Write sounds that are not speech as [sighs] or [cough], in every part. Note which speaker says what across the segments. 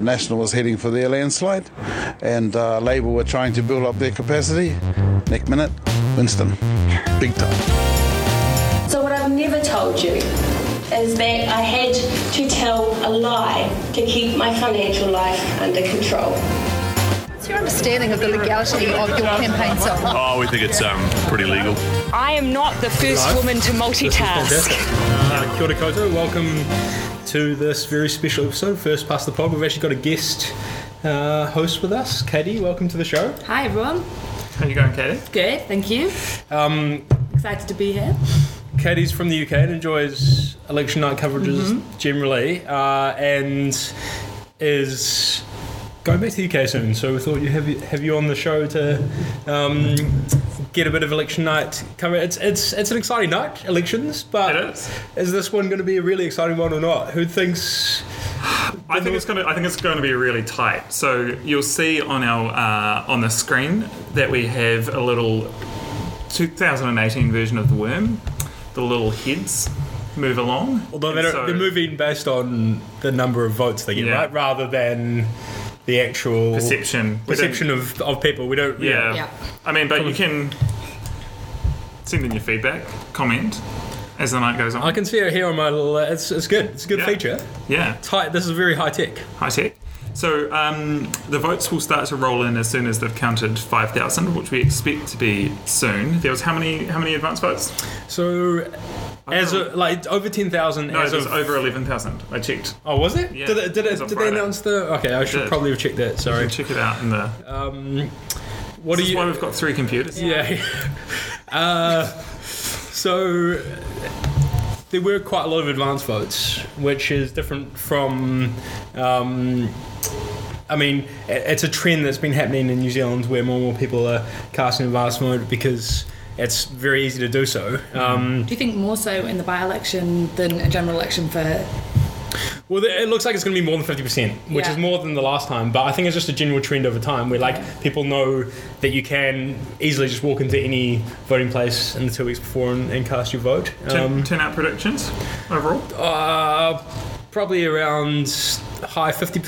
Speaker 1: National was heading for their landslide, and uh, Labour were trying to build up their capacity. Next minute, Winston, big time.
Speaker 2: So, what I've never told you is that I had to tell a lie to keep my financial life under control.
Speaker 3: What's your understanding of the legality of your campaign song?
Speaker 4: Oh, we think it's um, pretty legal.
Speaker 5: I am not the first
Speaker 6: Hello.
Speaker 5: woman to multitask.
Speaker 6: Uh, kia ora koutou, welcome to this very special episode, First Past the Pod. We've actually got a guest uh, host with us. Katie, welcome to the show.
Speaker 7: Hi everyone.
Speaker 6: How are you going, Katie?
Speaker 7: Good, thank you.
Speaker 6: Um,
Speaker 7: Excited to be here.
Speaker 6: Katie's from the UK and enjoys election night coverages generally, uh, and is going back to the UK soon. So we thought you have you, have you on the show to um, get a bit of election night cover. It's it's it's an exciting night, elections, but
Speaker 8: is.
Speaker 6: is this one going to be a really exciting one or not? Who thinks?
Speaker 8: I think it's going to. I think it's going to be really tight. So you'll see on our uh, on the screen that we have a little 2018 version of the worm. The little heads move along.
Speaker 6: Although they're,
Speaker 8: so-
Speaker 6: they're moving based on the number of votes they get,
Speaker 8: Yeah.
Speaker 6: right? Rather than the actual
Speaker 8: perception.
Speaker 6: Perception of, of people. We don't.
Speaker 8: Yeah.
Speaker 7: Yeah.
Speaker 8: I mean, but you can send in your feedback, comment as the night goes on.
Speaker 6: I can see it here on my little. uh, It's, it's good. It's a good
Speaker 8: Yeah.
Speaker 6: feature.
Speaker 8: Yeah.
Speaker 6: It's high, this is very high tech.
Speaker 8: high tech. So um, the votes will start to roll in as soon as they've counted 5,000, which we expect to be soon. There was how many how many advance votes?
Speaker 6: So, as a, like over ten thousand
Speaker 8: No,
Speaker 6: as
Speaker 8: it was
Speaker 6: of
Speaker 8: over 11,000. I checked.
Speaker 6: oh was it?
Speaker 8: Yeah,
Speaker 6: did it, did,
Speaker 8: it
Speaker 6: it, did they announce the? Okay, I should probably have checked that. Sorry.
Speaker 8: can check it out in the.
Speaker 6: Um, what
Speaker 8: This
Speaker 6: are
Speaker 8: is
Speaker 6: you?
Speaker 8: why we've got three computers.
Speaker 6: Yeah. [laughs] uh, so there were quite a lot of advance votes, which is different from. Um, I mean, it's a trend that's been happening in New Zealand where more and more people are casting advance vote because it's very easy to do so. Um,
Speaker 7: Do you think more so in the by-election than a general election for?
Speaker 6: well, it looks like it's going to be more than 50%, which
Speaker 7: Yeah.
Speaker 6: is more than the last time, but I think it's just a general trend over time where, like, people know that you can easily just walk into any voting place in the two weeks before and, and cast your vote.
Speaker 8: Turn,
Speaker 6: Um,
Speaker 8: turnout predictions overall.
Speaker 6: Uh, probably around high fifty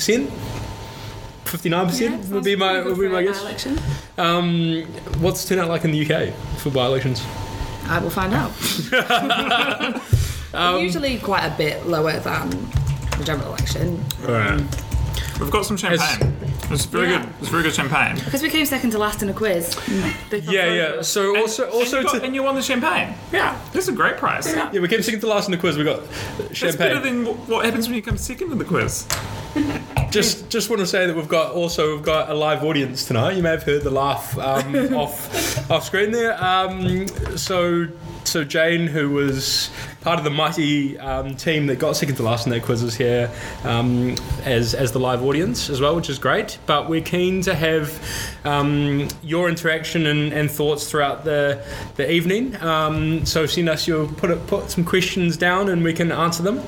Speaker 6: percent. Fifty nine percent would be my would be my guess.
Speaker 7: Election.
Speaker 6: Um, what's turnout like in the UK for by elections?
Speaker 7: I will find out. [laughs] Usually quite a bit lower than the general election.
Speaker 8: We've got some champagne. It's very
Speaker 7: Yeah.
Speaker 8: good. It's very good champagne.
Speaker 7: Because we came second to last in a quiz.
Speaker 6: Yeah, yeah.
Speaker 7: for us.
Speaker 6: So also
Speaker 8: and,
Speaker 6: also
Speaker 8: you got,
Speaker 6: to,
Speaker 8: and you won the champagne. Yeah, that's a great prize.
Speaker 6: yeah, we came second to last in the quiz. We got champagne.
Speaker 8: That's better than what happens when you come second in the quiz.
Speaker 6: Just just want to say that we've got also we've got a live audience tonight. You may have heard the laugh um, [laughs] off off screen there. Um, so so Jane, who was part of the mighty um, team that got second to last in their quizzes here, um, as as the live audience as well, which is great. But we're keen to have um, your interaction and, and thoughts throughout the the evening. Um, so send us your put it, put some questions down and we can answer them.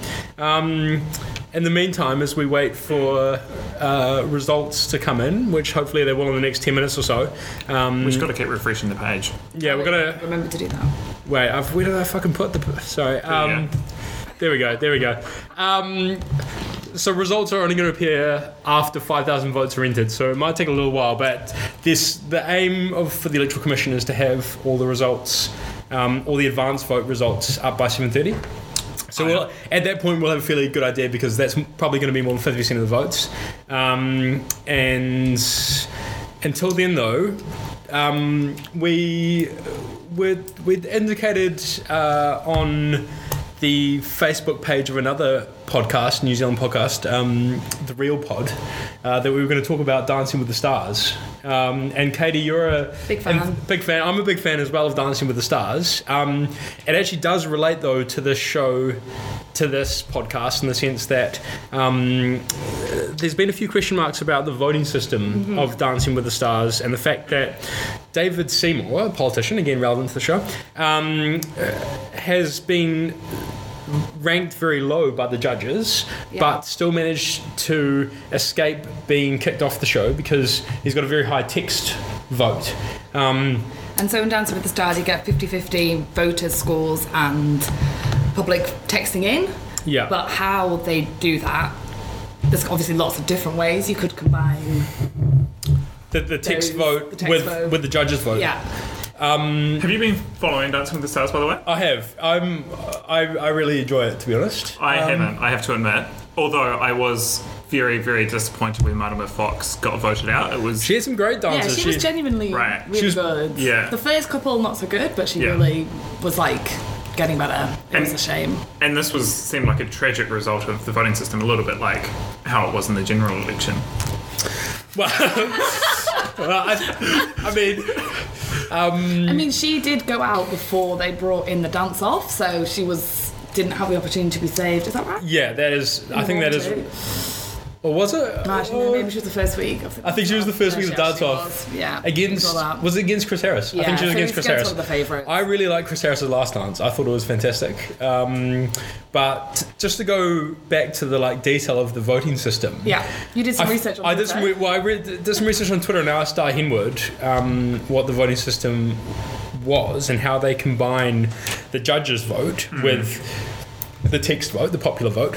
Speaker 6: In the meantime, as we wait for uh, results to come in, which hopefully they will in the next 10 minutes or so. Um,
Speaker 8: We've just got to keep refreshing the page.
Speaker 6: yeah, we're going to.
Speaker 7: Remember to do that.
Speaker 6: Wait, I've, where did I fucking put the. Sorry. Um, there we go, there we go. Um, so results are only going to appear after 5,000 votes are entered, so it might take a little while, but this the aim of for the Electoral Commission is to have all the results, um, all the advanced vote results up by 7.30. So we'll, at that point, we'll have a fairly good idea because that's probably going to be more than fifty percent of the votes. Um, and until then, though, um, we we'd, we'd indicated uh, on the Facebook page of another podcast, New Zealand podcast, um, the Real Pod, uh, that we were going to talk about Dancing with the Stars. Um, and Katie, you're a
Speaker 7: Big fan.
Speaker 6: big fan. I'm a big fan as well of Dancing with the Stars. Um, it actually does relate though to this show, to this podcast, in the sense that um, there's been a few question marks about the voting system of Dancing with the Stars and the fact that David Seymour, a politician, again relevant to the show, um, uh, has been ranked very low by the judges,
Speaker 7: Yeah.
Speaker 6: but still managed to escape being kicked off the show because he's got a very high text vote. Um,
Speaker 7: And so in Dancing with the Stars, you get 50 50 voter scores and public texting in.
Speaker 6: yeah.
Speaker 7: But how they do that there's obviously lots of different ways you could combine.
Speaker 6: The, the text
Speaker 7: Those-
Speaker 6: vote
Speaker 7: the text
Speaker 6: with
Speaker 7: vote.
Speaker 6: with the judges vote.
Speaker 7: Yeah.
Speaker 8: Have you been following Dancing with the Stars, by the way?
Speaker 6: I have. I'm. I, I really enjoy it to be honest.
Speaker 8: I
Speaker 6: Um,
Speaker 8: haven't, I have to admit. Although I was very, very disappointed when Marama Fox got voted out. It was.
Speaker 6: She had some great
Speaker 7: Yeah,
Speaker 6: dances.
Speaker 7: she was genuinely
Speaker 8: Right.
Speaker 7: really
Speaker 6: She was-
Speaker 7: good.
Speaker 8: yeah.
Speaker 7: The first couple not so good, but she
Speaker 8: Yeah.
Speaker 7: really was like getting better. It was a shame.
Speaker 8: and this was seemed like a tragic result of the voting system, a little bit like how it was in the general election.
Speaker 6: Well, [laughs] well, I, I mean, um,
Speaker 7: I mean, she did go out before they brought in the dance off, so she was didn't have the opportunity to be saved. Is that right?
Speaker 6: yeah, that is. I think that is.
Speaker 7: Two.
Speaker 6: Or was it?
Speaker 7: No, actually, no, maybe she was the first week. Of the
Speaker 6: I think she was the first week of
Speaker 7: she
Speaker 6: the dance off.
Speaker 7: was. Yeah.
Speaker 6: Against
Speaker 7: saw
Speaker 6: was it against Chris Harris? I
Speaker 7: Yeah,
Speaker 6: think she was
Speaker 7: so
Speaker 6: against Chris Harris.
Speaker 7: one of the favourites.
Speaker 6: I really like Chris Harris's last dance. I thought it was fantastic. Um, but just to go back to the like detail of the voting system.
Speaker 7: Yeah, you did some
Speaker 6: I,
Speaker 7: research on
Speaker 6: I did some. re- Well, I read, did some research on Twitter and I asked Di Henwood um, what the voting system was and how they combine the judges' vote with the text vote, the popular vote.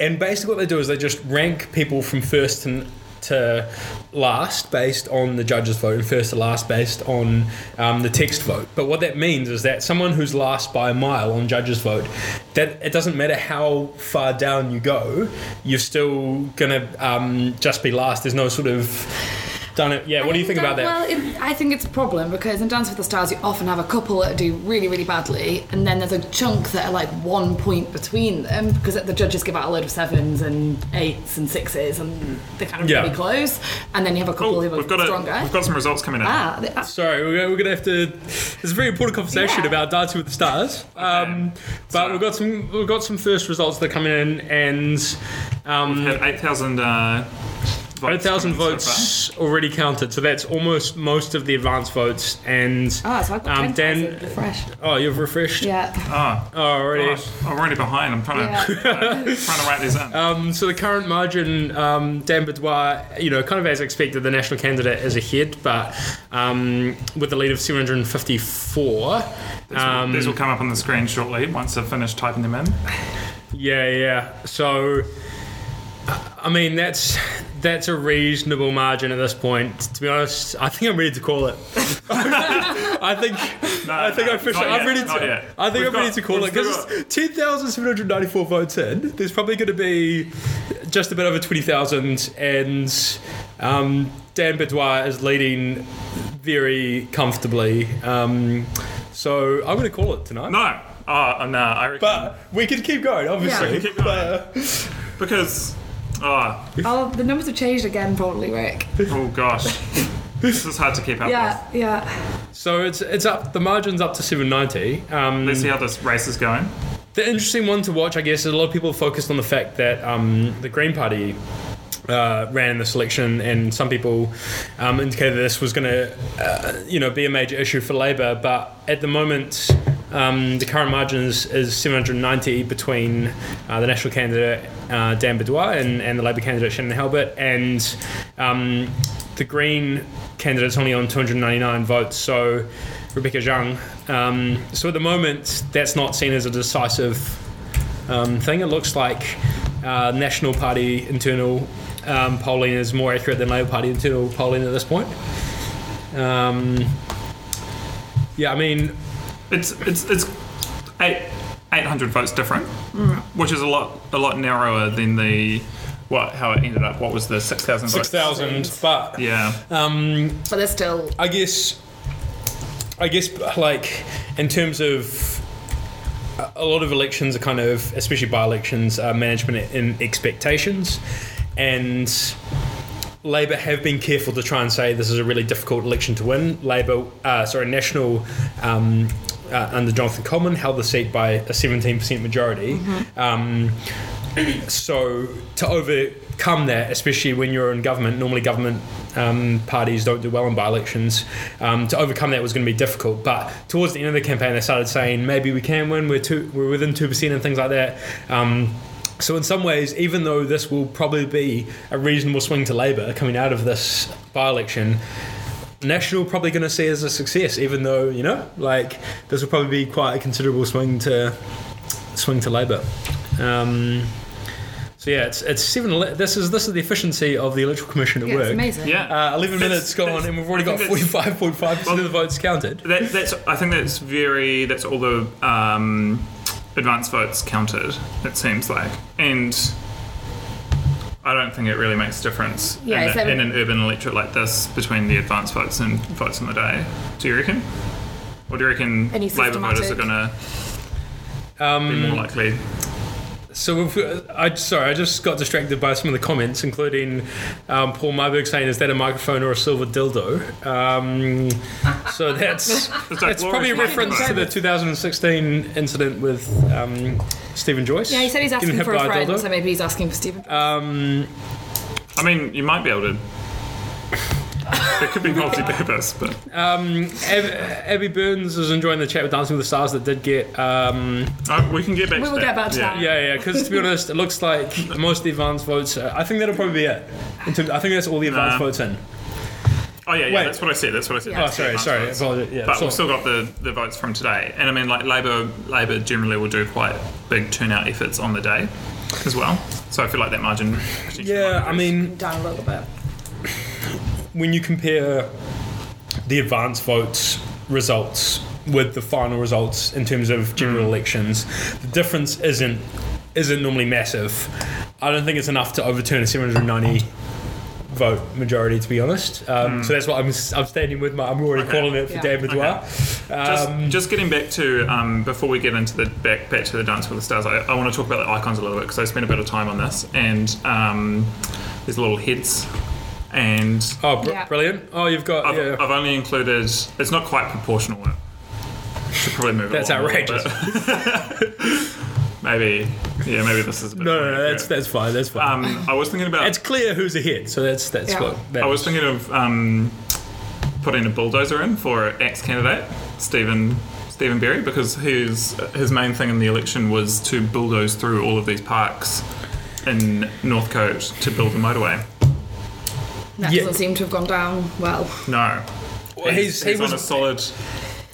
Speaker 6: And basically, what they do is they just rank people from first to, to last based on the judges' vote, and first to last based on um, the text vote. But what that means is that someone who's last by a mile on judges' vote, that it doesn't matter how far down you go, you're still gonna um, just be last. There's no sort of done it. Yeah. What do you think about
Speaker 7: uh,
Speaker 6: that?
Speaker 7: Well, it, I think it's a problem because in Dance with the Stars, you often have a couple that do really, really badly, and then there's a chunk that are like one point between them because the judges give out a load of sevens and eights and sixes, and they're kind of
Speaker 6: Yeah.
Speaker 7: really close. And then you have a couple
Speaker 8: Oh,
Speaker 7: who are
Speaker 8: we've got
Speaker 7: stronger.
Speaker 8: a, we've got some results coming in.
Speaker 7: ah, they- ah,
Speaker 6: Sorry, we're, we're going to have to. There's a very important conversation
Speaker 7: Yeah.
Speaker 6: about Dancing with the Stars. Um, but
Speaker 8: So-
Speaker 6: we've got some we've got some first results that are coming in, and um,
Speaker 8: Had 8,000 uh, votes.
Speaker 6: 8,000
Speaker 8: coming so
Speaker 6: votes already counted, so that's almost most of the advance votes. And
Speaker 7: ah, so I've got
Speaker 6: um, Dan,
Speaker 7: refreshed.
Speaker 6: oh, you've refreshed.
Speaker 7: Yeah.
Speaker 8: far.
Speaker 6: Oh, already.
Speaker 8: Oh, gosh, I'm already behind. I'm trying to, [laughs] trying to write these in.
Speaker 6: Um, so the current margin, um, Dan Bidois, you know, kind of as expected, the national candidate is ahead, but um, with the lead of 754. Um,
Speaker 8: these will come up on the screen shortly once I've finished typing them in.
Speaker 6: Yeah, yeah. So, I mean, that's that's a reasonable margin at this point. To be honest, I think I'm ready to call it. I [laughs] think I think
Speaker 8: no,
Speaker 6: I officially, I'm ready to. I think
Speaker 8: We've
Speaker 6: I'm ready to call it because ten thousand seven hundred ninety-four votes in. There's probably going to be just a bit over twenty thousand, and um, Dan Bidois is leading very comfortably. Um, so I'm going to call it tonight.
Speaker 8: No. Oh, no. I reckon.
Speaker 6: But we can keep going, obviously.
Speaker 8: We can keep going.
Speaker 6: But-
Speaker 8: because. Oh,
Speaker 7: Oh, the numbers have changed again, probably, Rick.
Speaker 8: oh gosh. [laughs] this is hard to keep up
Speaker 7: Yeah, yeah.
Speaker 6: So it's it's up. The margin's up to 790. Um.
Speaker 8: Let's see how this race is going.
Speaker 6: the interesting one to watch, I guess, is a lot of people focused on the fact that um, the Green Party. Uh, ran in this election, and some people um, indicated this was going to, uh, you know, be a major issue for Labor. But at the moment, um, the current margins is 790 between uh, the national candidate uh, Dan Bidois and, and the Labor candidate Shanan Halbert, and um, the Green candidate's only on 299 votes. So Rebecca Jaung. Um, so at the moment, that's not seen as a decisive um, thing. It looks like uh, National Party internal um, polling is more accurate than Labour Party internal polling at this point. Um, yeah, I mean,
Speaker 8: It's it's it's eight eight hundred votes different, which is a lot a lot narrower than the what how it ended up. What was the six thousand? Six
Speaker 6: thousand, but
Speaker 8: Yeah.
Speaker 6: um,
Speaker 7: But they're still.
Speaker 6: I guess, I guess, like in terms of a- a lot of elections are kind of, especially by-elections, are management in expectations, and Labor have been careful to try and say this is a really difficult election to win. Labor, uh, sorry, National. Um, uh, under Jonathan Coleman, held the seat by a 17% majority. Um, so to overcome that, especially when you're in government, normally government um, parties don't do well in by-elections. Um, to overcome that was going to be difficult. But towards the end of the campaign, they started saying maybe we can win. We're two, we're within two percent and things like that. Um, so in some ways, even though this will probably be a reasonable swing to Labor coming out of this by-election. National probably going to see it as a success, even though you know, like this will probably be quite a considerable swing to swing to Labor. Um, So yeah, it's it's seven. ele- This is this is the efficiency of the electoral commission at
Speaker 7: Yeah,
Speaker 6: work.
Speaker 7: it's amazing.
Speaker 8: Yeah.
Speaker 6: Uh, Eleven
Speaker 8: That's-
Speaker 6: minutes gone, and we've already got
Speaker 8: think
Speaker 6: forty
Speaker 8: that's-
Speaker 6: five point five percent of the votes counted.
Speaker 8: That, that's. I think that's very. That's all the um, advance votes counted. It seems like, and I don't think it really makes a difference
Speaker 7: Yeah,
Speaker 8: in, a-
Speaker 7: there-
Speaker 8: in an urban electorate like this between the advance votes and votes on the day. Do you reckon? Or do you reckon
Speaker 7: Any
Speaker 8: Labour voters are going to
Speaker 6: Um,
Speaker 8: be more likely?
Speaker 6: So if, I sorry, I just got distracted by some of the comments, including um, Paul Myberg saying, "Is that a microphone or a silver dildo?" Um, so that's [laughs]
Speaker 8: like
Speaker 6: that's probably a reference to the 2016 incident with um, Steven Joyce.
Speaker 7: Yeah, he said he's asking
Speaker 6: hit
Speaker 7: for a friend,
Speaker 6: dildo.
Speaker 7: so maybe he's asking for Steven.
Speaker 6: Um,
Speaker 8: I mean, you might be able to. it could be multi-purpose, [laughs] but
Speaker 6: Ab- Abby Burns is enjoying the chat with Dancing with the Stars that did get. Um,
Speaker 8: oh, we can get back
Speaker 7: We
Speaker 8: to
Speaker 7: will
Speaker 8: that.
Speaker 7: get back to
Speaker 8: yeah.
Speaker 7: that.
Speaker 6: yeah, yeah. Because to be honest, it looks like most of the advance votes. Uh, I think that'll probably be it. Terms, I think that's all the advance
Speaker 8: Nah.
Speaker 6: votes in.
Speaker 8: Oh yeah, yeah,
Speaker 6: Wait.
Speaker 8: that's what I said. That's what I said.
Speaker 7: Yeah.
Speaker 6: Oh, sorry, sorry.
Speaker 8: votes.
Speaker 6: Apologies. Yeah,
Speaker 8: But
Speaker 6: so-
Speaker 8: we've still got the, the votes from today, and I mean, like Labor, Labor generally will do quite big turnout efforts on the day as well. So I feel like that margin.
Speaker 6: yeah, I mean,
Speaker 7: Down a little bit.
Speaker 6: when you compare the advance votes results with the final results in terms of general mm. elections, the difference isn't isn't normally massive. I don't think it's enough to overturn a 790 vote majority, to be honest. Um, So that's what I'm, I'm standing with. My, I'm already
Speaker 8: Okay.
Speaker 6: calling it for
Speaker 7: Yeah.
Speaker 6: Dan Bidois.
Speaker 8: Just,
Speaker 6: Um,
Speaker 8: just getting back to um, before we get into the back back to the dance with the stars, I, I want to talk about the icons a little bit because I spent a bit of time on this, and um, there's little heads, and
Speaker 6: oh, br-
Speaker 7: Yeah.
Speaker 6: brilliant! Oh, you've got
Speaker 8: I've,
Speaker 6: yeah.
Speaker 8: I've only included. It's not quite proportional. Should probably move. it
Speaker 6: That's
Speaker 8: along a little
Speaker 6: outrageous. [laughs]
Speaker 8: bit. maybe, yeah, maybe this is a bit.
Speaker 6: no, no, no, that's that's fine. That's fine.
Speaker 8: Um, I was thinking about.
Speaker 6: it's clear who's ahead, so that's that's
Speaker 7: Yeah.
Speaker 6: what. That
Speaker 8: I was thinking of um, putting a bulldozer in for ex candidate Stephen Stephen Berry because his his main thing in the election was to bulldoze through all of these parks in Northcote to build a motorway.
Speaker 7: That
Speaker 6: Yeah.
Speaker 7: doesn't seem to have gone down well.
Speaker 8: No.
Speaker 6: Well, he's- he
Speaker 8: on a solid.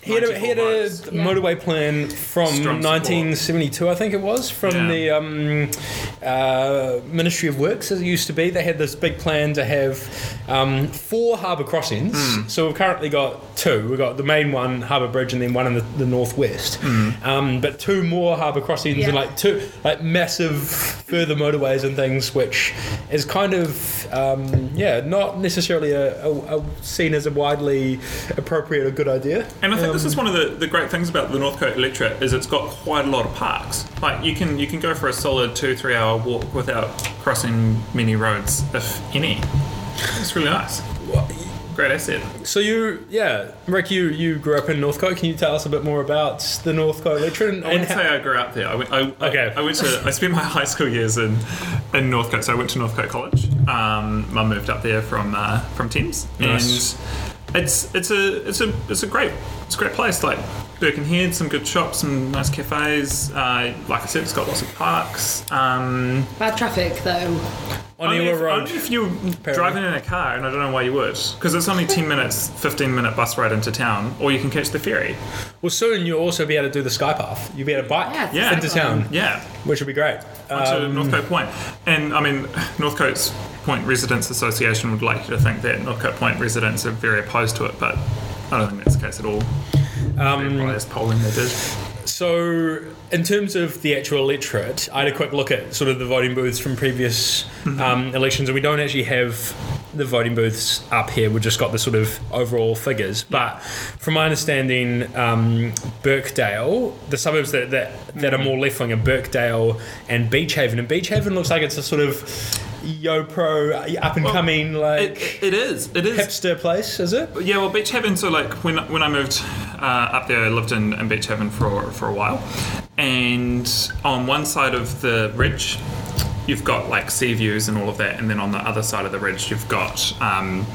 Speaker 6: He had a, he had a
Speaker 7: Yeah.
Speaker 6: motorway plan from
Speaker 8: Strong support.
Speaker 6: 1972, I think it was, from
Speaker 8: Yeah.
Speaker 6: the um, uh, Ministry of Works, as it used to be. They had this big plan to have um, four harbour crossings.
Speaker 8: Hmm.
Speaker 6: So we've currently got two. We've got the main one, Harbour Bridge, and then one in the, the northwest.
Speaker 8: Hmm.
Speaker 6: Um, but two more harbour crossings
Speaker 7: Yeah.
Speaker 6: and like two like massive further motorways and things, which is kind of um, yeah, not necessarily a, a, a seen as a widely appropriate or good idea.
Speaker 8: And I think this is one of the, the great things about the Northcote electorate is it's got quite a lot of parks. Like you can you can go for a solid two three hour walk without crossing many roads, if any. It's really nice. Great asset.
Speaker 6: So you, yeah, Rick, you you grew up in Northcote. Can you tell us a bit more about the Northcote electorate? And,
Speaker 8: I wouldn't
Speaker 6: how-
Speaker 8: say I grew up there. I went, I, I-
Speaker 6: Okay.
Speaker 8: I, went to. I spent my [laughs] high school years in in Northcote. So I went to Northcote College. Um, Mum moved up there from uh, from Thames,
Speaker 6: Nice.
Speaker 8: and it's it's a it's a it's a great it's a great place. Like Birkenhead, some good shops, some nice cafes. Uh, like I said, it's got lots of parks. Um,
Speaker 7: Bad traffic though.
Speaker 6: on
Speaker 8: only, if,
Speaker 6: Road.
Speaker 8: only if you're driving in a car, and I don't know why you would, because it's only ten minutes, fifteen minute bus ride into town, or you can catch the ferry.
Speaker 6: Well, soon you'll also be able to do the sky path. You'll be able to bike
Speaker 7: Yeah,
Speaker 8: Yeah.
Speaker 6: into town,
Speaker 8: Yeah,
Speaker 6: which would be great.
Speaker 8: to
Speaker 6: Um,
Speaker 8: Northcote And I mean, [sighs] Northcote's Point Residents Association would like you to think that Northcote Point residents are very opposed to it, but I don't think that's the case at all. Um, polling they did.
Speaker 6: So, in terms of the actual electorate, I had a quick look at sort of the voting booths from previous um, elections, and we don't actually have the voting booths up here. We've just got the sort of overall figures. But from my understanding, um, Birkdale, the suburbs that, that, that are more left wing are Birkdale and Beachhaven. And Beachhaven looks like it's a sort of yo pro, up and coming, like
Speaker 8: It, it is. It is.
Speaker 6: hipster place, is it?
Speaker 8: Yeah, well, Beach Haven. So, like, when when I moved uh, up there, I lived in, in Beach Haven for for a while, and on one side of the ridge, you've got like sea views and all of that, and then on the other side of the ridge, you've got. Um,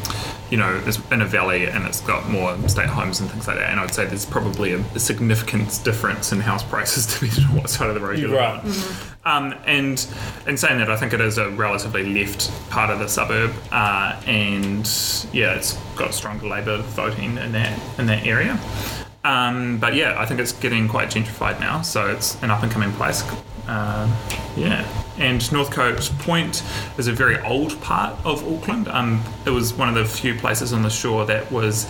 Speaker 8: you know, it's in a valley and it's got more state homes and things like that. And I'd say there's probably a, a significant difference in house prices [laughs] depending on what side of the road you're
Speaker 6: Right.
Speaker 8: on. Um, and in saying that, I think it is a relatively left part of the suburb, uh, and yeah, it's got stronger Labor voting in that in that area. Um, but yeah, I think it's getting quite gentrified now, so it's an up and coming place. Uh, yeah, and Northcote Point is a very old part of Auckland. Um, it was one of the few places on the shore that was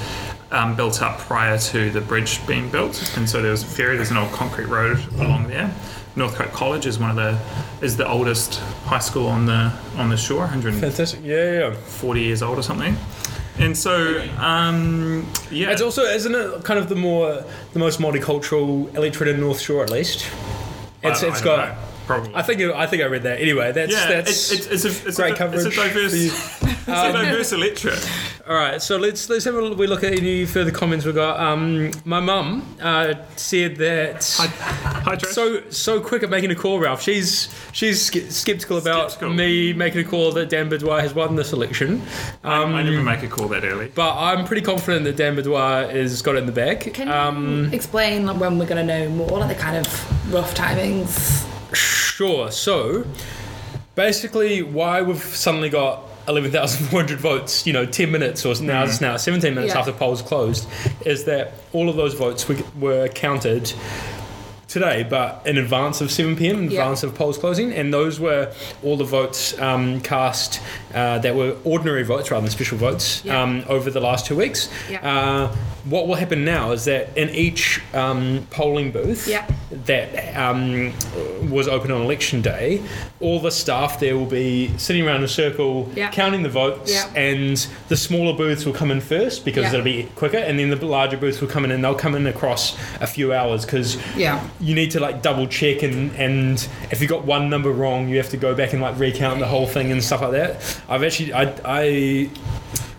Speaker 8: um, built up prior to the bridge being built, and so there was a ferry. There's an old concrete road along there. Northcote College is one of the is the oldest high school on the on the shore, 140
Speaker 6: Fantastic. Yeah, yeah.
Speaker 8: years old or something. And so, um, yeah,
Speaker 6: It's also, isn't it kind of the more, the most multicultural electorate in North Shore at least? It's, it's got.
Speaker 8: Don't know, probably.
Speaker 6: I think, it- I think I read that. Anyway, that's
Speaker 8: yeah,
Speaker 6: that's
Speaker 8: it's, it's, it's a, it's
Speaker 6: great
Speaker 8: a,
Speaker 6: coverage.
Speaker 8: It's a diverse,
Speaker 6: for you.
Speaker 8: it's a diverse electorate. [laughs]
Speaker 6: All right, so let's let's have a we look at any further comments we got. Um, my mum uh, said that.
Speaker 8: Hi, hi Trish.
Speaker 6: so so quick at making a call, Ralph. She's she's skeptical about
Speaker 8: Skeptical.
Speaker 6: me making a call that Dan Bidois has won this election. Um,
Speaker 8: I never make a call that early.
Speaker 6: but I'm pretty confident that Dan Bidois has got it in the bag.
Speaker 7: Can you
Speaker 6: um,
Speaker 7: explain when we're going to know more, like the kind of rough timings?
Speaker 6: Sure. So, basically, why we've suddenly got 11,400 votes, you know, 10 minutes or now it's now 17 minutes
Speaker 7: Yeah.
Speaker 6: after polls closed, is that all of those votes were, were counted today, but in advance of 7 p.m., in
Speaker 7: Yeah.
Speaker 6: advance of polls closing, and those were all the votes um, cast uh, that were ordinary votes rather than special votes
Speaker 7: Yeah.
Speaker 6: um, over the last two weeks.
Speaker 7: Yeah.
Speaker 6: Uh, what will happen now is that in each um, polling booth that um, was open on election day, all the staff there will be sitting around in a circle counting the votes, and the smaller booths will come in first because it'll be quicker, and then the larger booths will come in and they'll come in across a few hours because
Speaker 7: Yeah.
Speaker 6: You need to like double check and and if you got one number wrong, you have to go back and like recount the whole thing and stuff like that. I've actually I I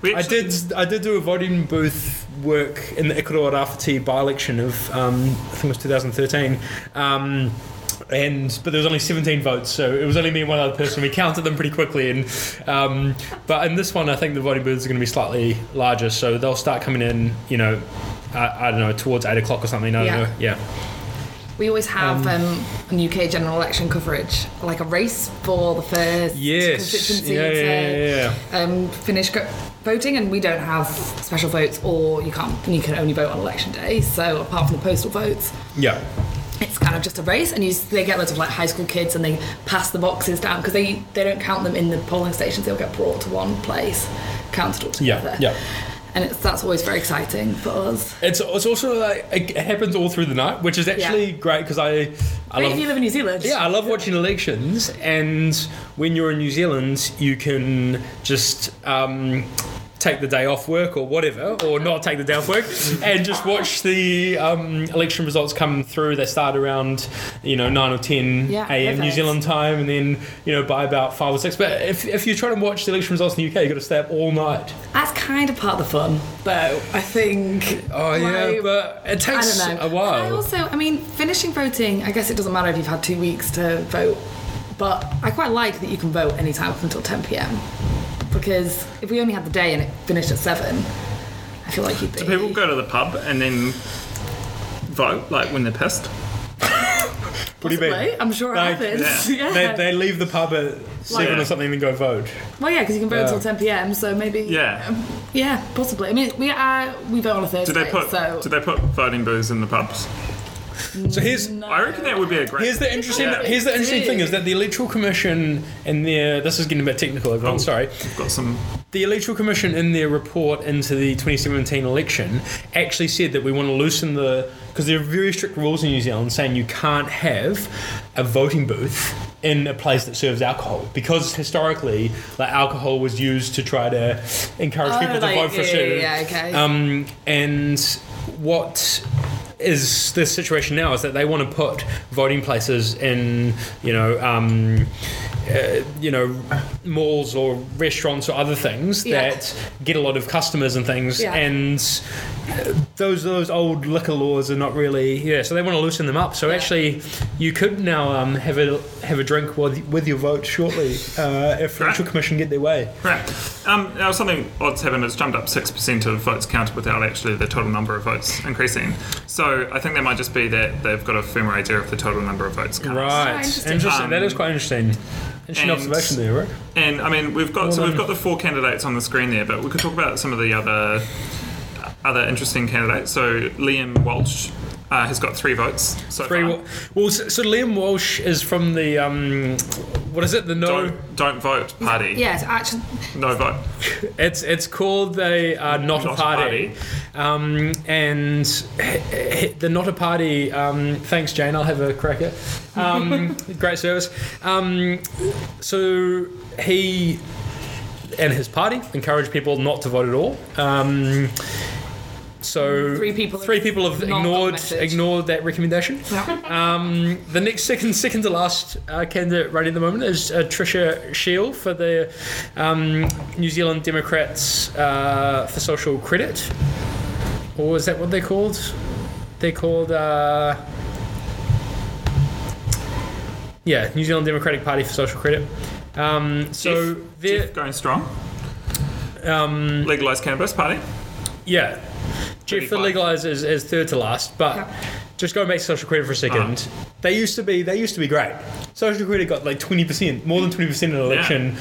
Speaker 8: We
Speaker 6: I did. I did do a voting booth work in the Ikaroa-Rāwhiti by-election of um, I think it was 2013. Um, and but there was only 17 votes, so it was only me and one other person. We counted them pretty quickly, and um, but in this one, I think the voting booths are going to be slightly larger, so they'll start coming in. You know, I, I don't know towards eight o'clock or something. I don't
Speaker 7: Yeah.
Speaker 6: know. Yeah.
Speaker 7: We always have um, a UK general election coverage, like a race for the first
Speaker 6: Yes.
Speaker 7: constituency
Speaker 6: Yeah,
Speaker 7: to
Speaker 6: yeah, yeah, yeah.
Speaker 7: Um, finish go- voting, and we don't have special votes, or you can't. You can only vote on election day. So apart from the postal votes,
Speaker 6: Yeah.
Speaker 7: it's kind of just a race, and you they get loads of like high school kids, and they pass the boxes down because they they don't count them in the polling stations. They'll get brought to one place, counted all
Speaker 6: Yeah.
Speaker 7: together.
Speaker 6: Yeah.
Speaker 7: And it's, that's always very exciting for us.
Speaker 6: It's, it's also like it happens all through the night, which is actually
Speaker 7: Yeah.
Speaker 6: great because I I love
Speaker 7: if you live in New Zealand.
Speaker 6: Yeah, I love watching elections, and when you're in New Zealand, you can just um, take the day off work or whatever, or not take the day off work, and just watch the um, election results come through. They start around you know nine or ten
Speaker 7: Yeah,
Speaker 6: a.m. New. Zealand time, and then you know by about five or six. But if if you're trying to watch the election results in the UK, you've got to stay up all night.
Speaker 7: That's kind of part of the fun, though. I think.
Speaker 6: Oh yeah, but it takes a while.
Speaker 7: I also, I mean, finishing voting. I guess it doesn't matter if you've had two weeks to vote, but I quite like that you can vote anytime up until 10 p.m. Because if we only had the day and it finished at seven, I feel like you'd be.
Speaker 8: Do people go to the pub and then vote, like when they're pissed?
Speaker 6: what do you mean?
Speaker 7: I'm sure it
Speaker 6: Like,
Speaker 7: happens.
Speaker 8: yeah. [laughs]
Speaker 7: Yeah.
Speaker 6: They, they leave the pub at seven
Speaker 8: Yeah.
Speaker 6: or something and go vote.
Speaker 7: well, yeah, because you can vote
Speaker 6: Yeah.
Speaker 7: until 10 p.m. So maybe.
Speaker 8: Yeah.
Speaker 7: um, yeah, possibly. I mean, we uh, we vote on a Thursday.
Speaker 8: Do they put
Speaker 7: So
Speaker 8: Do they put voting booths in the pubs?
Speaker 6: So here's
Speaker 8: I reckon that would be a great.
Speaker 6: Here's the interesting.
Speaker 8: Yeah.
Speaker 6: Here's the interesting thing is that the Electoral Commission in their this is getting a bit technical. Everyone,
Speaker 8: Oh.
Speaker 6: sorry.
Speaker 8: We've got some.
Speaker 6: The Electoral Commission in their report into the 2017 election actually said that we want to loosen the because there are very strict rules in New Zealand saying you can't have a voting booth in a place that serves alcohol because historically like alcohol was used to try to encourage
Speaker 7: Oh,
Speaker 6: people to
Speaker 7: like,
Speaker 6: vote for
Speaker 7: yeah,
Speaker 6: certain
Speaker 7: yeah, okay.
Speaker 6: um, and what is the situation now is that they want to put voting places in, you know, um, uh, you know, malls or restaurants or other things
Speaker 7: Yeah.
Speaker 6: that get a lot of customers and things,
Speaker 7: Yeah.
Speaker 6: and uh, those those old liquor laws are not really yeah. So they want to loosen them up. So actually, you could now um, have a have a drink with, with your vote shortly uh, if the
Speaker 8: Right.
Speaker 6: Electoral Commission get their way.
Speaker 8: Right. Um, now something odd's happened. It's jumped up six percent of votes counted without actually the total number of votes increasing. So I think that might just be that they've got a firmer idea of the total number of votes cast.
Speaker 6: Right,
Speaker 7: interesting.
Speaker 6: interesting. that is
Speaker 8: Um,
Speaker 6: quite interesting.
Speaker 8: And-
Speaker 6: observation there, right?
Speaker 8: And I mean, we've got so we've got the four candidates on the screen there, but we could talk about some of the other other interesting candidates. So Liam Walsh uh, has got three votes. So
Speaker 6: Three,
Speaker 8: far.
Speaker 6: wa- well, so, so Liam Walsh is from the um, what is it? The no.
Speaker 8: Don't, don't vote party.
Speaker 7: Yes, actually,
Speaker 8: No vote.
Speaker 6: It's it's called the uh, not,
Speaker 8: Not
Speaker 6: a
Speaker 8: a
Speaker 6: party, Um, and the not a party. Um, thanks, Jane. I'll have a cracker. Um, [laughs] great service. Um, so he and his party encourage people not to vote at all. So
Speaker 7: Three people
Speaker 6: three
Speaker 7: have
Speaker 6: people have
Speaker 7: not got the
Speaker 6: ignored ignored that recommendation. [laughs] Um, the next second second to last uh, candidate running at the moment is uh, Tricia Cheel for the um, New Zealand Democrats uh, for Social Credit, or is that what they're called? They're called. Uh, yeah, New Zealand Democratic Party for Social Credit. Um, so
Speaker 8: Jeff,
Speaker 6: they're
Speaker 8: Jeff going strong.
Speaker 6: um,
Speaker 8: Legalised cannabis party.
Speaker 6: yeah, Jeff for
Speaker 8: 35.
Speaker 6: legalise is, is third to last, but just going back to social credit for a second, they used to be they used to be great. Social credit got like twenty percent, more than twenty percent in an election,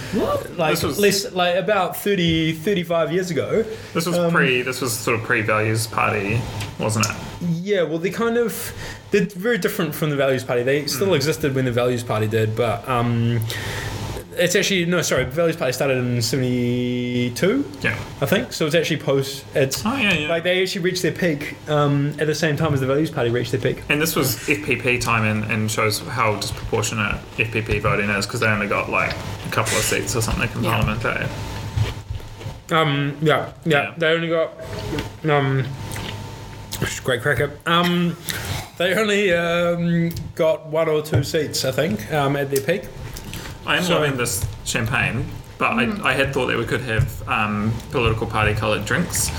Speaker 6: like
Speaker 8: was-
Speaker 6: less like about 30, 35 years ago.
Speaker 8: This was
Speaker 6: Um,
Speaker 8: pre. This was sort of pre-values party, wasn't it?
Speaker 6: Yeah, well, they kind of they're very different from the Values Party. They still existed when the Values Party did, but um, it's actually no, sorry, the Values Party started in seventy two.
Speaker 8: Yeah.
Speaker 6: I think so. It's actually post. It's
Speaker 8: Oh, yeah, yeah.
Speaker 6: like they actually reached their peak um, at the same time as the Values Party reached their peak.
Speaker 8: And this was FPP time and, and shows how disproportionate FPP voting is because they only got like a couple of seats or something in
Speaker 7: Yeah.
Speaker 8: Parliament. Eh?
Speaker 6: Um, yeah, yeah,
Speaker 8: Yeah.
Speaker 6: They only got um, great cracker. Um, they only um, got one or two seats, I think, um, at their peak.
Speaker 8: I am
Speaker 6: So-
Speaker 8: loving this champagne, but
Speaker 6: Mm.
Speaker 8: I, I had thought that we could have um, political party coloured drinks.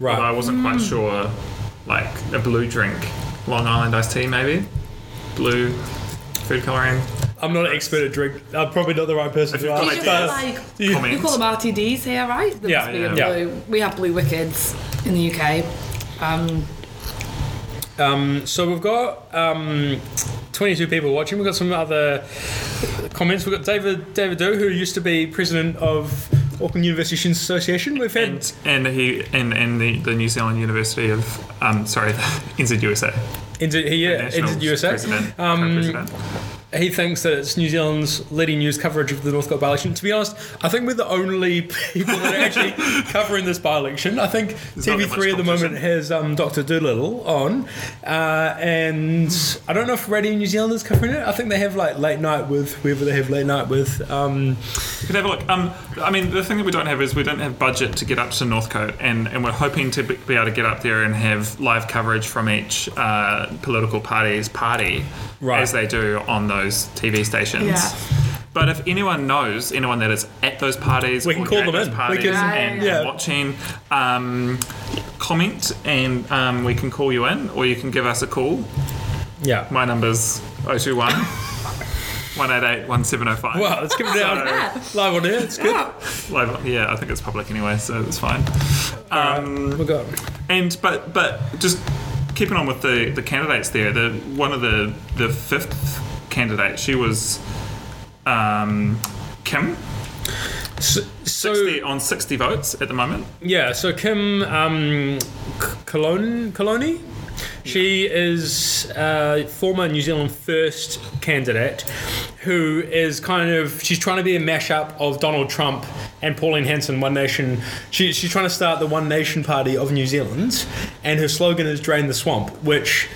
Speaker 6: Right.
Speaker 8: Although I wasn't quite sure, like a blue drink, Long Island iced tea maybe, blue food colouring.
Speaker 6: I'm not an expert at drink. I'm probably not the right person to
Speaker 8: you've
Speaker 6: ask.
Speaker 7: You like
Speaker 6: You-
Speaker 7: you call them RTDs here, right? There
Speaker 6: Yeah,
Speaker 7: must
Speaker 8: yeah.
Speaker 7: blue. We have blue WKDs in the UK. Um,
Speaker 6: Um, so we've got um, 22 people watching. We've got some other comments. We've got David David Doe, who used to be president of Auckland University Students Association. We've had
Speaker 8: And and he and, and the, the New Zealand University of um sorry [laughs] the NZUSA
Speaker 6: into, he, yeah, NZUSA.
Speaker 8: President,
Speaker 6: Um,
Speaker 8: co-president.
Speaker 6: He thinks that it's New Zealand's leading news coverage of the Northcote by-election. To be honest, I think we're the only [laughs] people that are actually [laughs] covering this by-election. I think
Speaker 8: not
Speaker 6: TV3 at the moment has um, Dr. Doolittle on, uh, and I don't know if Radio New Zealand is covering it. I think they have like late night with whoever they have late night with. Um,
Speaker 8: You could have a look. Um, I mean, the thing that we don't have is we don't have budget to get up to Northcote, and, and we're hoping to be be able to get up there and have live coverage from each uh, political party's party,
Speaker 6: Right.
Speaker 8: as they do on those TV stations.
Speaker 7: Yeah.
Speaker 8: But if anyone knows anyone that is at those parties,
Speaker 6: We can
Speaker 8: or
Speaker 6: call them
Speaker 8: those
Speaker 6: in. We can-
Speaker 8: and,
Speaker 6: Yeah.
Speaker 8: and watching, um, comment and um, we can call you in, or you can give us a call.
Speaker 6: yeah.
Speaker 8: My number's 021 188 1705.
Speaker 6: Wow, let's give it down live on air. It's good.
Speaker 8: Live, on, yeah, I think it's public anyway, so it's fine. Um,
Speaker 6: We got
Speaker 8: and but but just keeping on with the, the candidates there, the one of the the fifth candidate, she was um, Kim,
Speaker 6: so, so
Speaker 8: 60, on sixty votes at the moment.
Speaker 6: Yeah, so Kim um, Colon, Koloni, she is a former New Zealand First candidate who is kind of she's trying to be a mashup of Donald Trump and Pauline Hanson, One Nation. She, she's trying to start the One Nation Party of New Zealand, and her slogan is "Drain the Swamp," which.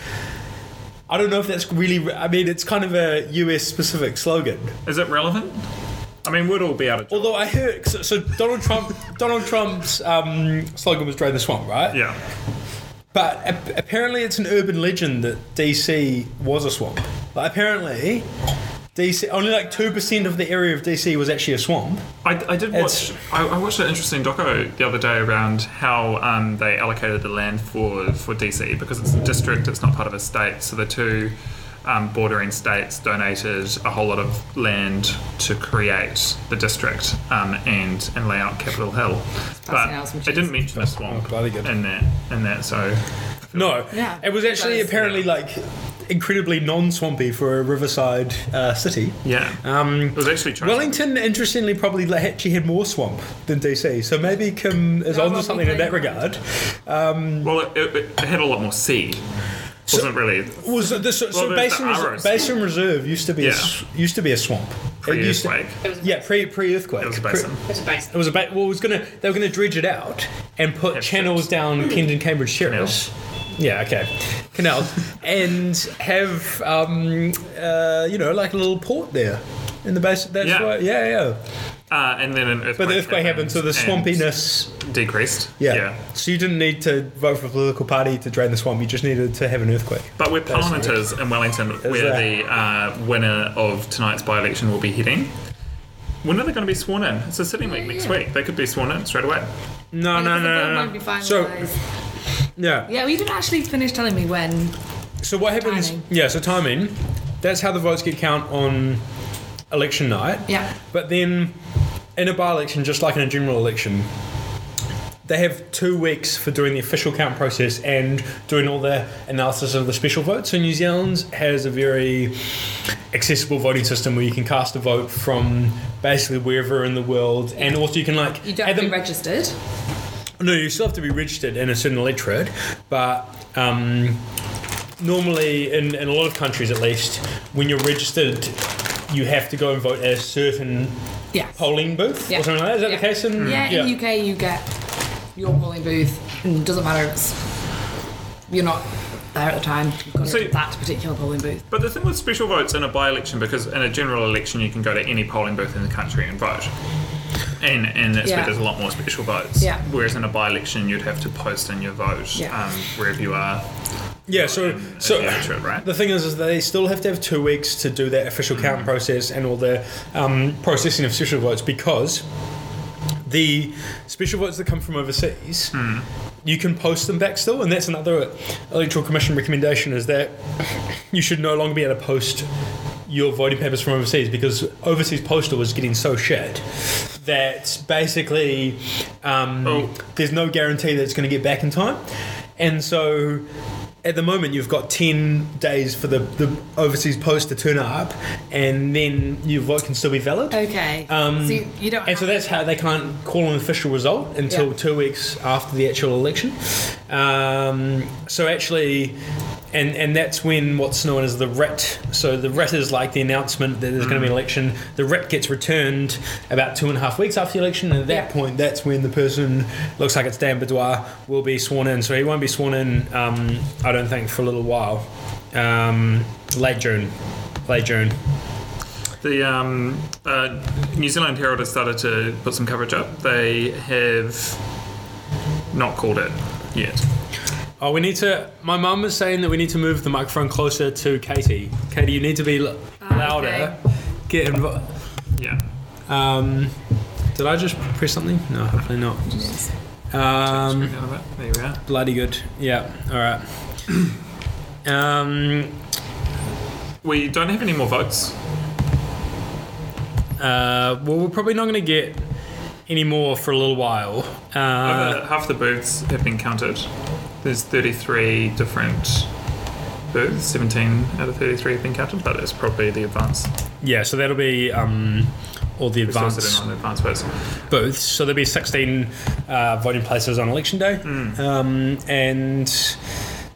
Speaker 6: I don't know if that's really. I mean, it's kind of a US specific slogan.
Speaker 8: Is it relevant? I mean, we'd all be able to.
Speaker 6: Although I heard, so, so Donald Trump, Donald Trump's um, slogan was "Drain the Swamp," right?
Speaker 8: yeah,
Speaker 6: But ap- apparently, it's an urban legend that DC was a swamp. But apparently, DC only like two percent of the area of DC was actually a swamp.
Speaker 8: I, I did
Speaker 6: It's-
Speaker 8: watch. I, I watched an interesting doco the other day around how um, they allocated the land for for DC because it's a district. It's not part of a state. So the two um, bordering states donated a whole lot of land to create the district um, and and lay out Capitol Hill. But
Speaker 7: out some
Speaker 8: it didn't mention a swamp
Speaker 6: Oh, bloody good.
Speaker 8: in that in that. So
Speaker 6: No,
Speaker 7: Yeah.
Speaker 6: it was actually
Speaker 7: That is-
Speaker 6: apparently like incredibly non-swampy for a riverside uh, city.
Speaker 8: yeah,
Speaker 6: Um,
Speaker 8: it was actually chosen.
Speaker 6: Wellington, interestingly, probably like, actually had more swamp than DC. So maybe Kim is
Speaker 7: No,
Speaker 6: onto something in that
Speaker 7: we-
Speaker 6: regard.
Speaker 8: Well, it, it, it had a lot more sea. wasn't really.
Speaker 6: Was it the, so,
Speaker 8: Well,
Speaker 6: so Basin,
Speaker 8: the
Speaker 6: Res- Basin Reserve used to be a,
Speaker 8: Yeah.
Speaker 6: s- used to be a swamp. It used to-
Speaker 8: Pre-earthquake.
Speaker 6: yeah, pre pre earthquake.
Speaker 8: It was a basin.
Speaker 6: It was a ba- well, it was gonna they were gonna dredge it out and put
Speaker 8: Have
Speaker 6: channels
Speaker 8: strips.
Speaker 6: down Kent and Cambridge Terrace. Yeah, okay, canal, and have um, uh, you know like a little port there in the base. That's
Speaker 8: Yeah.
Speaker 6: why, yeah, yeah.
Speaker 8: Uh, and then an earthquake.
Speaker 6: But the earthquake happened, so the
Speaker 8: and
Speaker 6: swampiness.
Speaker 8: decreased.
Speaker 6: Yeah. So you didn't need to vote for a political party to drain the swamp. You just needed to have an earthquake.
Speaker 8: But where Parliament is in Wellington, where
Speaker 6: that-
Speaker 8: the uh, winner of tonight's by-election will be heading. When are they going to be sworn in? It's a sitting week next week. They could be sworn in straight away.
Speaker 6: No, no,
Speaker 7: Because the
Speaker 6: no, no,
Speaker 7: might be
Speaker 6: no. So
Speaker 7: finalised.
Speaker 6: Yeah.
Speaker 7: yeah, well, you didn't actually finish telling me when.
Speaker 6: So what happens?
Speaker 7: Timing.
Speaker 6: Yeah. So timing. That's how the votes get count on election night.
Speaker 7: Yeah.
Speaker 6: But then, in a by-election, just like in a general election, they have two weeks for doing the official count process and doing all the analysis of the special votes. So New Zealand has a very accessible voting system where you can cast a vote from basically wherever in the world, and also you can like
Speaker 7: You don't
Speaker 6: have
Speaker 7: have to be
Speaker 6: them-
Speaker 7: registered.
Speaker 6: No, you still have to be registered in a certain electorate, but um, normally, in, in a lot of countries at least, when you're registered, you have to go and vote at a certain
Speaker 7: Yeah.
Speaker 6: polling booth
Speaker 7: Yeah.
Speaker 6: or something like that. Is that
Speaker 7: Yeah.
Speaker 6: the case? In,
Speaker 7: Yeah, in the UK you get your polling booth, and it doesn't matter if it's, you're not there at the time. You've got
Speaker 8: So-
Speaker 7: that particular polling booth.
Speaker 8: But the thing with special votes in a by-election, because in a general election you can go to any polling booth in the country and vote. And, and that's
Speaker 7: Yeah.
Speaker 8: there's a lot more special votes.
Speaker 7: Yeah.
Speaker 8: Whereas in a by-election you'd have to post in your vote
Speaker 7: Yeah.
Speaker 8: um, wherever you are.
Speaker 6: Yeah, so so
Speaker 8: the electorate, right?
Speaker 6: the thing is, is they still have to have two weeks to do that official
Speaker 8: Mm.
Speaker 6: count process and all the um, processing of special votes because the special votes that come from overseas,
Speaker 8: Mm.
Speaker 6: you can post them back still, and that's another electoral commission recommendation is that you should no longer be able to post your voting papers from overseas because overseas postal was getting so shit that basically um,
Speaker 8: Oh.
Speaker 6: there's no guarantee that it's going to get back in time. And so at the moment, you've got 10 days for the, the overseas post to turn up, and then your vote can still be valid.
Speaker 7: Okay.
Speaker 6: Um,
Speaker 7: so you, you don't.
Speaker 6: And so that's how they can't call an official result until
Speaker 7: Yeah.
Speaker 6: two weeks after the actual election. Um, so actually, and and that's when what's known as the writ. So the writ is like the announcement that there's going to be an election. The writ gets returned about two and a half weeks after the election, and at that
Speaker 7: Yeah.
Speaker 6: point, that's when the person looks like it's Dan Bidois will be sworn in. So he won't be sworn in, um, I don't think, for a little while. Um, late June, late June.
Speaker 8: The um, uh, New Zealand Herald has started to put some coverage up. They have not called it yet.
Speaker 6: Oh, we need to. My mum was saying that we need to move the microphone closer to Katie. Katie, you need to be l- louder. Get involved.
Speaker 8: Yeah.
Speaker 6: Um, did I just press something? No, hopefully not. Um,
Speaker 8: Screen down a bit. There you are.
Speaker 6: bloody good. Yeah. All right. Um,
Speaker 8: We don't have any more votes.
Speaker 6: uh, well, we're probably not going to get any more for a little while. Uh,
Speaker 8: Over half the booths have been counted. There's 33 different booths. 17 out of 33 have been counted, but it's probably the advance.
Speaker 6: yeah, so that'll be um, all the advanced.
Speaker 8: sitting on the advance votes.
Speaker 6: booths. So there'll be 16 uh, voting places on election day.
Speaker 8: Hmm.
Speaker 6: Um, and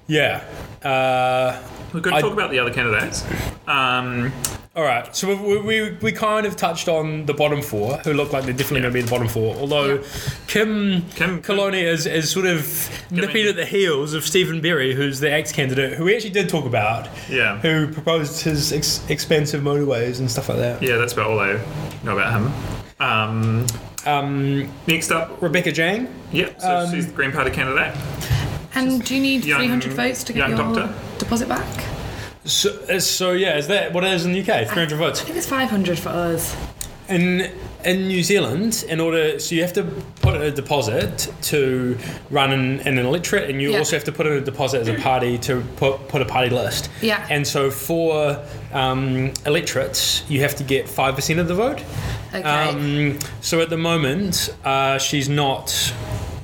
Speaker 6: yeah. Uh,
Speaker 8: We're going to talk about the other candidates. Um,
Speaker 6: all right. So we, we, we kind of touched on the bottom four, who look like they're definitely going to be the bottom four. Although Kim,
Speaker 8: Kim-
Speaker 6: Koloni is, is sort of nipping at the heels of Stephen Berry, who's the ex candidate, who we actually did talk about.
Speaker 8: Yeah.
Speaker 6: Who proposed his ex- expensive motorways and stuff like that.
Speaker 8: yeah, that's about all I know about him. Um,
Speaker 6: Um,
Speaker 8: next up,
Speaker 6: Rebecca Jaung.
Speaker 8: yep, so
Speaker 6: Um,
Speaker 8: she's the Green Party candidate.
Speaker 7: and do you need
Speaker 8: young-
Speaker 7: 300 votes to get your
Speaker 8: doctor.
Speaker 7: deposit back?
Speaker 6: So, uh, so yeah, is that what it is in the UK? 300 votes.
Speaker 7: I think it's 500 for us.
Speaker 6: In in New Zealand, in order, so you have to put a deposit to run in, in an electorate, and you
Speaker 7: Yeah.
Speaker 6: also have to put in a deposit as a party to put put a party list.
Speaker 7: Yeah.
Speaker 6: And so for um, electorates, you have to get five percent of the vote.
Speaker 7: Okay.
Speaker 6: Um, so at the moment, uh, she's not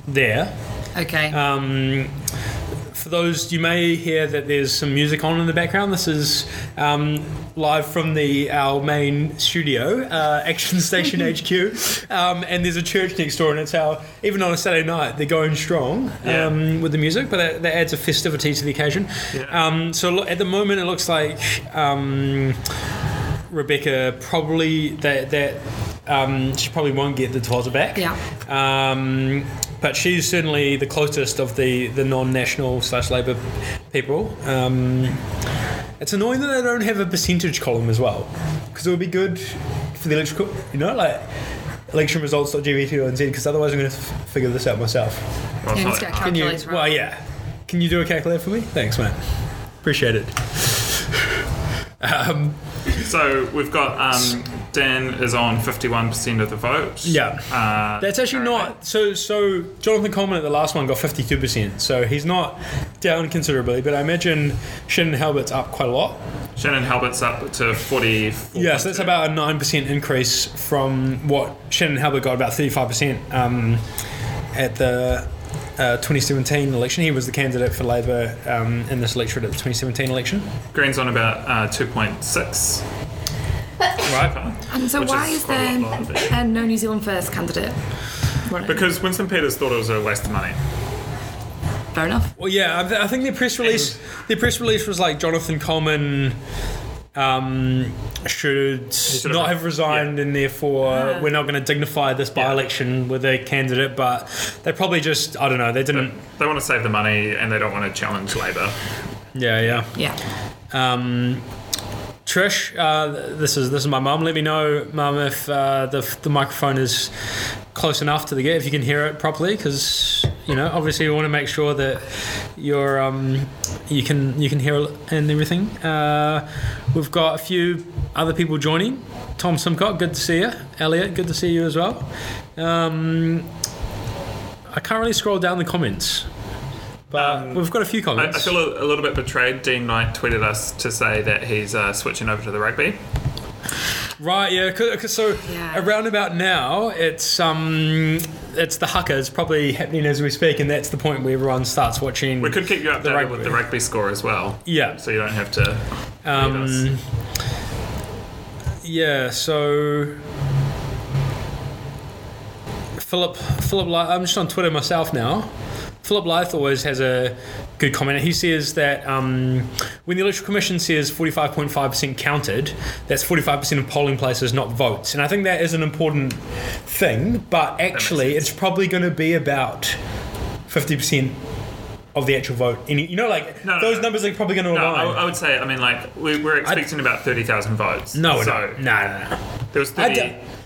Speaker 6: there.
Speaker 7: okay.
Speaker 6: Um, for those, you may hear that there's some music on in the background. This is um, live from the our main studio, uh, Action [laughs] Station HQ, um, and there's a church next door, and it's how even on a Saturday night they're going strong
Speaker 8: Yeah.
Speaker 6: um, with the music, but that, that adds a festivity to the occasion.
Speaker 8: Yeah.
Speaker 6: Um, so at the moment, it looks like um, Rebecca probably that that um, she probably won't get the deposit back.
Speaker 7: Yeah.
Speaker 6: Um, but she's certainly the closest of the, the non-national slash Labour people. Um, it's annoying that they don't have a percentage column as well, because it would be good for the election, co- you know, like election results.gv2 because otherwise I'm going to f- figure this out myself.
Speaker 8: Well,
Speaker 7: Yeah,
Speaker 8: it's
Speaker 7: let's
Speaker 8: not-
Speaker 7: get a
Speaker 6: Can you?
Speaker 7: calculator.
Speaker 6: Well, yeah. Can you do a calculator for me? Thanks, man. Appreciate it. [laughs]
Speaker 8: So we've got um, Dan is on 51% of the vote.
Speaker 6: Yeah.
Speaker 8: Uh,
Speaker 6: That's actually not so. So Jonathan Coleman at the last one got fifty two percent. So he's not down considerably, but I imagine Shanan Halbert's up quite a lot.
Speaker 8: Shanan Halbert's up to 44.
Speaker 6: Yes, that's about a nine percent increase from what Shanan Halbert got about thirty five percent um, at the. Uh, 2017 election. He was the candidate for Labour um, in this electorate at the 2017 election.
Speaker 8: Green's on about uh, 2.6.
Speaker 6: Right.
Speaker 7: And so
Speaker 8: Which
Speaker 7: why
Speaker 8: is
Speaker 7: is
Speaker 8: quite a
Speaker 7: there
Speaker 8: lot of it.
Speaker 7: a no New Zealand First candidate? running?
Speaker 8: Because Winston Peters thought it was a waste of money.
Speaker 7: Fair enough.
Speaker 6: Well, yeah, I, th- I think the press release, the press release was like Jonathan Coleman um, should
Speaker 8: should
Speaker 6: not
Speaker 8: have-
Speaker 6: have resigned, and therefore
Speaker 7: Yeah.
Speaker 6: we're not going to dignify this by-election with a candidate. But they probably just, I don't know, they didn't.
Speaker 8: They want to save the money and they don't want to challenge Labour.
Speaker 6: Yeah, yeah.
Speaker 7: Yeah.
Speaker 6: Um, Trish, uh, this is this is my mum. Let me know, mum, if uh, the the microphone is close enough to the gate, if you can hear it properly, because you know, obviously, we want to make sure that you're um, you can you can hear and everything. Uh, we've got a few other people joining. Tom Simcock, good to see you. Elliot, good to see you as well. Um, I can't really scroll down the comments, but we've got a few
Speaker 8: I, I feel a, a little bit betrayed. Dean Knight tweeted us to say that he's uh, switching over to the rugby.
Speaker 6: Right, yeah. 'cause so
Speaker 7: Yeah.
Speaker 6: around about now, it's um, it's the Huckers probably happening as we speak, and that's the point where everyone starts watching.
Speaker 8: We could keep you updated
Speaker 6: rugby.
Speaker 8: with the rugby score as well.
Speaker 6: Yeah.
Speaker 8: So you don't have to. read us.
Speaker 6: Um, yeah. So Philip Philip, Li- I'm just on Twitter myself now. Philip Lyth always has a good comment. He says that um, when the Electoral Commission says 45.5% counted, that's 45% of polling places, not votes. And I think that is an important thing, but actually, it's probably going to be about 50% of the actual vote. Any, you know, like
Speaker 8: No, no,
Speaker 6: those
Speaker 8: no.
Speaker 6: numbers are probably going to align.
Speaker 8: I, I would say. I mean, like we, we're expecting about thirty thousand votes.
Speaker 6: no,
Speaker 8: so.
Speaker 6: No, no, no.
Speaker 8: There was
Speaker 6: I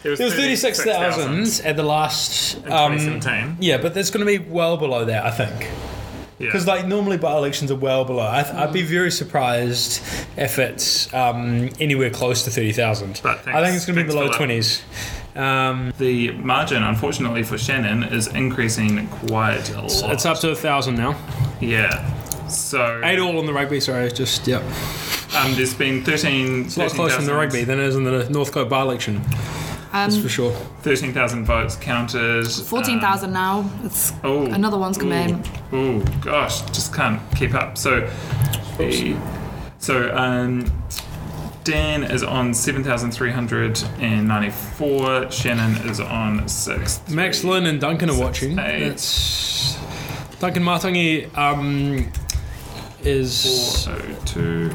Speaker 8: 30.
Speaker 6: d-
Speaker 8: there was,
Speaker 6: was 36,000 at the last. Um,
Speaker 8: 2017.
Speaker 6: yeah, but that's going to be well below that, I think.
Speaker 8: Yeah.
Speaker 6: Because like normally by elections are well below. I th- I'd be very surprised if it's um, anywhere close to thirty thousand. I think it's going to be in the low twenties. Um,
Speaker 8: the margin, unfortunately for Shanan, is increasing quite a lot.
Speaker 6: it's up to a thousand now.
Speaker 8: Yeah. So
Speaker 6: Eight all on the rugby. Sorry, just yep.
Speaker 8: Um, there's been 13.
Speaker 6: It's a lot closer in the rugby than it is in the Northcote by-election. That's for sure.
Speaker 8: 13,000 votes counted.
Speaker 7: Fourteen thousand now. It's
Speaker 8: Oh,
Speaker 7: another one's come in.
Speaker 8: Oh gosh, just can't keep up. So, the- so um, Dan is on 7,394. Shanan is on six.
Speaker 6: Max Lynn and Duncan are watching.
Speaker 8: eight.
Speaker 6: That's Duncan Martangi um, is
Speaker 8: Oh, two.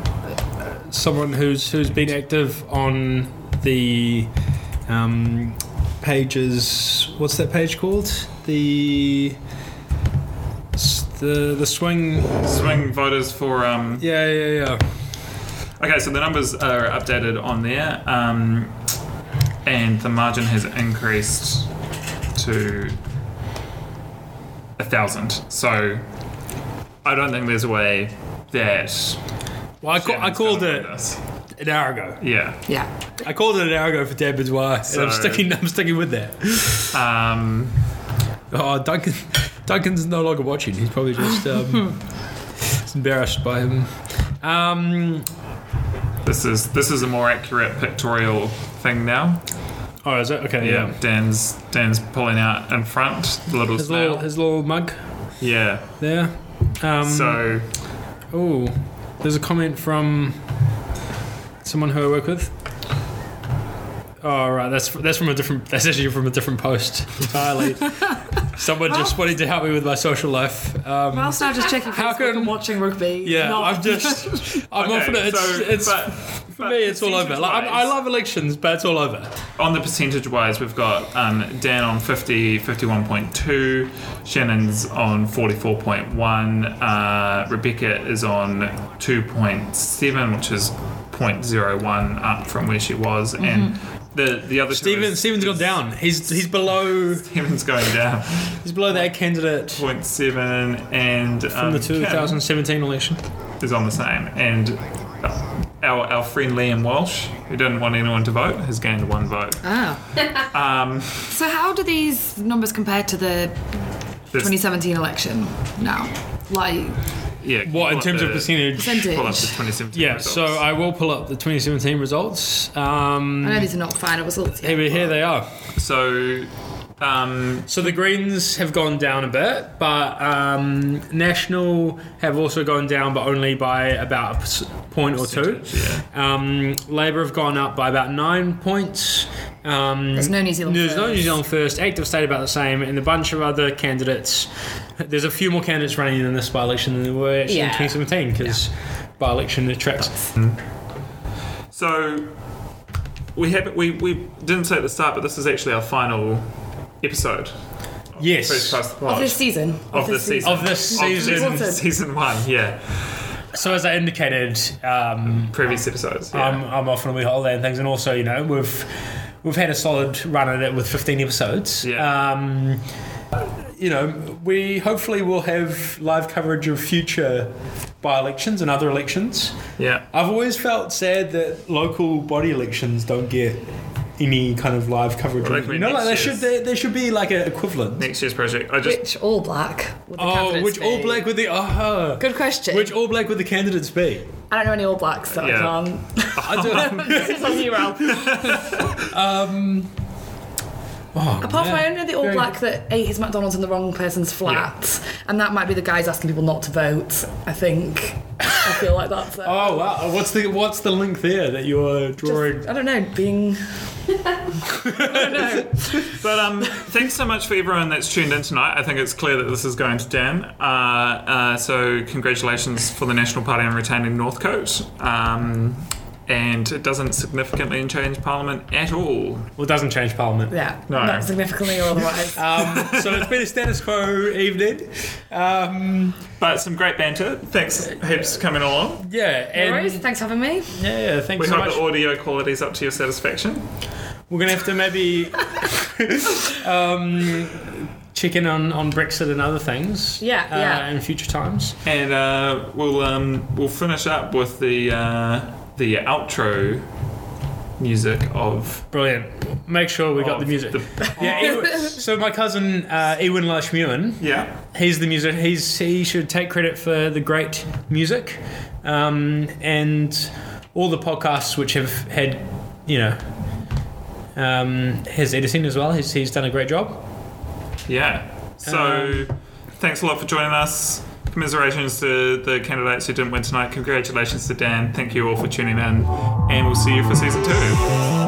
Speaker 6: someone who's who's been active on the um, pages. What's that page called? The the the swing.
Speaker 8: Swing voters for um,
Speaker 6: Yeah, yeah, yeah.
Speaker 8: Okay, so the numbers are updated on there, um, and the margin has increased to a thousand. So I don't think there's a way that.
Speaker 6: Well, I, ca- I called it
Speaker 8: this.
Speaker 6: An hour ago.
Speaker 8: Yeah.
Speaker 7: Yeah.
Speaker 6: I called it an hour ago for Dan Bidois, and I'm
Speaker 8: So-
Speaker 6: sticking. I'm sticking with that.
Speaker 8: Um,
Speaker 6: Oh, Duncan. Duncan's no longer watching. He's probably just um, [laughs] embarrassed by him. Um,
Speaker 8: this is this is a more accurate pictorial thing now.
Speaker 6: oh, is it okay?
Speaker 8: Yeah,
Speaker 6: Yeah.
Speaker 8: Dan's Dan's pulling out in front the little
Speaker 6: His
Speaker 8: snail.
Speaker 6: little his little mug
Speaker 8: yeah,
Speaker 6: there. Um,
Speaker 8: So
Speaker 6: oh, there's a comment from someone who I work with. Oh right, that's that's from a different. That's actually from a different post entirely. [laughs] Someone just wanting to help me with my social life. Um,
Speaker 7: Whilst now just checking
Speaker 6: How
Speaker 7: Facebook
Speaker 6: can-
Speaker 7: and watching rugby.
Speaker 6: yeah,
Speaker 7: not-
Speaker 6: I'm just. [laughs] I'm
Speaker 8: Okay,
Speaker 6: often. It's,
Speaker 8: so-
Speaker 6: it's
Speaker 8: but-
Speaker 6: for
Speaker 8: but
Speaker 6: me. It's all over. Like, I, I love elections, but it's all over.
Speaker 8: on the percentage wise, we've got um, Dan on 50, 51.2, Shanan's on 44.1, uh, Rebecca is on 2.7, which is 0.01 up from where she was, and the the other two
Speaker 6: Steven
Speaker 8: is-
Speaker 6: Steven's gone down. He's he's below
Speaker 8: Steven's going down
Speaker 6: he's below that candidate
Speaker 8: 0.7, and um,
Speaker 6: from the
Speaker 8: Kim
Speaker 6: 2017 election.
Speaker 8: is on the same, and our, our friend Liam Walsh, who didn't want anyone to vote, has gained one vote.
Speaker 7: Oh. [laughs]
Speaker 8: Um,
Speaker 7: So how do these numbers compare to the
Speaker 8: this-
Speaker 7: 2017 election now? Like,
Speaker 8: yeah,
Speaker 6: What in
Speaker 8: pull up
Speaker 6: terms of
Speaker 8: the-
Speaker 6: percentage?
Speaker 7: Percentage.
Speaker 8: Pull up the 2017
Speaker 6: Yeah,
Speaker 8: results.
Speaker 6: so I will pull up the 2017 results. Um,
Speaker 7: I know these are not final results yet.
Speaker 6: here, here they are.
Speaker 8: So, um,
Speaker 6: So the Greens have gone down a bit, but um, National have also gone down, but only by about a point or two.
Speaker 8: yeah.
Speaker 6: Um, Labour have gone up by about nine points. Um,
Speaker 7: There's no New Zealand
Speaker 6: There's no. New Zealand first. Active stayed about the same, and a bunch of other candidates. There's a few more candidates running in this by-election than there were actually in 2017 because by-election attracts.
Speaker 8: So we have we, we didn't say at the start, but this is actually our final episode. First
Speaker 6: Yes.
Speaker 8: past the.
Speaker 7: Of this season.
Speaker 8: Of this season.
Speaker 6: Of this
Speaker 8: Of
Speaker 6: season.
Speaker 8: season, season one, yeah.
Speaker 6: So as I indicated, um,
Speaker 8: Previous episodes. Yeah.
Speaker 6: I'm, I'm off on a wee holiday and things, and also you know we've we've had a solid run at it with 15 episodes.
Speaker 8: Yeah.
Speaker 6: Um, you know, we hopefully will have live coverage of future by-elections and other elections.
Speaker 8: yeah.
Speaker 6: I've always felt sad that local body elections don't get any kind of live coverage.
Speaker 8: Well, that could
Speaker 6: you know, like there should there, there should be like an equivalent.
Speaker 8: Next year's project. I just
Speaker 7: Which all black would the
Speaker 6: oh,
Speaker 7: candidates
Speaker 6: which all black would the oh,
Speaker 7: Good question.
Speaker 6: which all black would the candidates be?
Speaker 7: I don't know any all blacks, so
Speaker 8: Yeah.
Speaker 7: I can't.
Speaker 6: I don't. [laughs]
Speaker 7: this is on you, Ralph. [laughs]
Speaker 6: Um, Oh,
Speaker 7: Apart from. I only know the all
Speaker 6: Very-
Speaker 7: black that ate his McDonald's in the wrong person's flat, and that might be the guys asking people not to vote. I think. I feel like that's. it.
Speaker 6: Oh wow! What's the what's the link there that you're drawing?
Speaker 7: Just, I don't know, being. I don't know. [laughs]
Speaker 8: But um, thanks so much for everyone that's tuned in tonight. I think it's clear that this is going to Dan. Uh, uh, so congratulations for the National Party on retaining Northcote. Um, and it doesn't significantly change Parliament at all.
Speaker 6: Well, it doesn't change Parliament.
Speaker 7: Yeah,
Speaker 8: No.
Speaker 7: not significantly or otherwise. [laughs]
Speaker 6: Um, so it's been a status quo evening. Um,
Speaker 8: But some great banter. Thanks heaps for coming along.
Speaker 6: yeah,
Speaker 7: No
Speaker 6: and
Speaker 7: worries, thanks for having me.
Speaker 6: yeah, thanks
Speaker 8: We
Speaker 6: so
Speaker 8: hope
Speaker 6: much.
Speaker 8: the audio quality is up to your satisfaction.
Speaker 6: We're gonna have to maybe [laughs] um, check in on, on Brexit and other things.
Speaker 7: Yeah,
Speaker 6: uh,
Speaker 7: yeah.
Speaker 6: In future times.
Speaker 8: And uh, we'll um, we'll finish up with the uh, the outro music of
Speaker 6: Brilliant. Make sure we got the music.
Speaker 8: the-
Speaker 6: yeah. Ewan, so my cousin uh, Ewan Lashmuan,
Speaker 8: yeah.
Speaker 6: he's the music. He's he should take credit for the great music, um, and all the podcasts which have had, you know, um, his editing as well. He's he's done a great job.
Speaker 8: Yeah. So, thanks a lot for joining us. Commiserations to the candidates who didn't win tonight. Congratulations to Dan. Thank you all for tuning in. And we'll see you for season two.